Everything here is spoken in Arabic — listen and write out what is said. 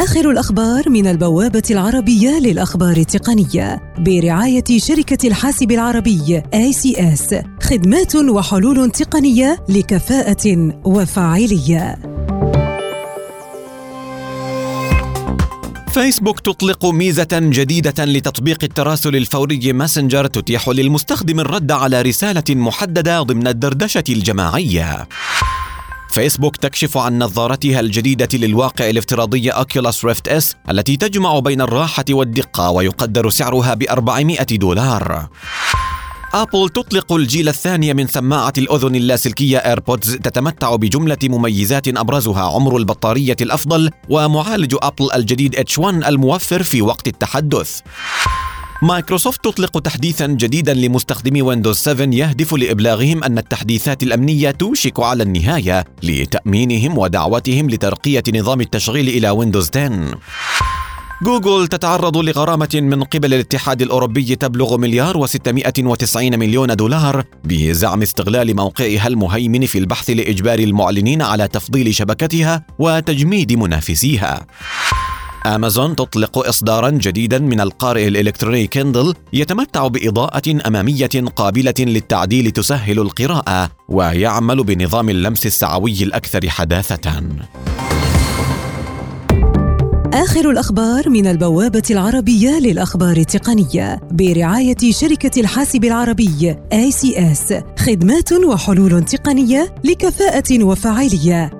آخر الأخبار من البوابة العربية للأخبار التقنية برعاية شركة الحاسب العربي ACS خدمات وحلول تقنية لكفاءة وفاعلية فيسبوك تطلق ميزة جديدة لتطبيق التراسل الفوري ماسنجر تتيح للمستخدم الرد على رسالة محددة ضمن الدردشة الجماعية. فيسبوك تكشف عن نظارتها الجديدة للواقع الافتراضي Oculus Rift S التي تجمع بين الراحة والدقة ويقدر سعرها ب 400 دولار. أبل تطلق الجيل الثاني من سماعة الأذن اللاسلكية AirPods تتمتع بجملة مميزات أبرزها عمر البطارية الأفضل ومعالج أبل الجديد H1 الموفر في وقت التحدث. مايكروسوفت تطلق تحديثا جديدا لمستخدمي ويندوز 7 يهدف لإبلاغهم أن التحديثات الأمنية توشك على النهاية لتأمينهم ودعوتهم لترقية نظام التشغيل إلى ويندوز 10 جوجل تتعرض لغرامة من قبل الاتحاد الأوروبي تبلغ مليار و690 مليون دولار بزعم استغلال موقعها المهيمن في البحث لإجبار المعلنين على تفضيل شبكتها وتجميد منافسيها. آمازون تطلق اصدارا جديدا من القارئ الإلكتروني كيندل يتمتع بإضاءة أمامية قابلة للتعديل تسهل القراءة ويعمل بنظام اللمس السعوي الأكثر حداثة. آخر الأخبار من البوابة العربية للأخبار التقنية برعاية شركة الحاسب العربي ACS خدمات وحلول تقنية لكفاءة وفاعلية.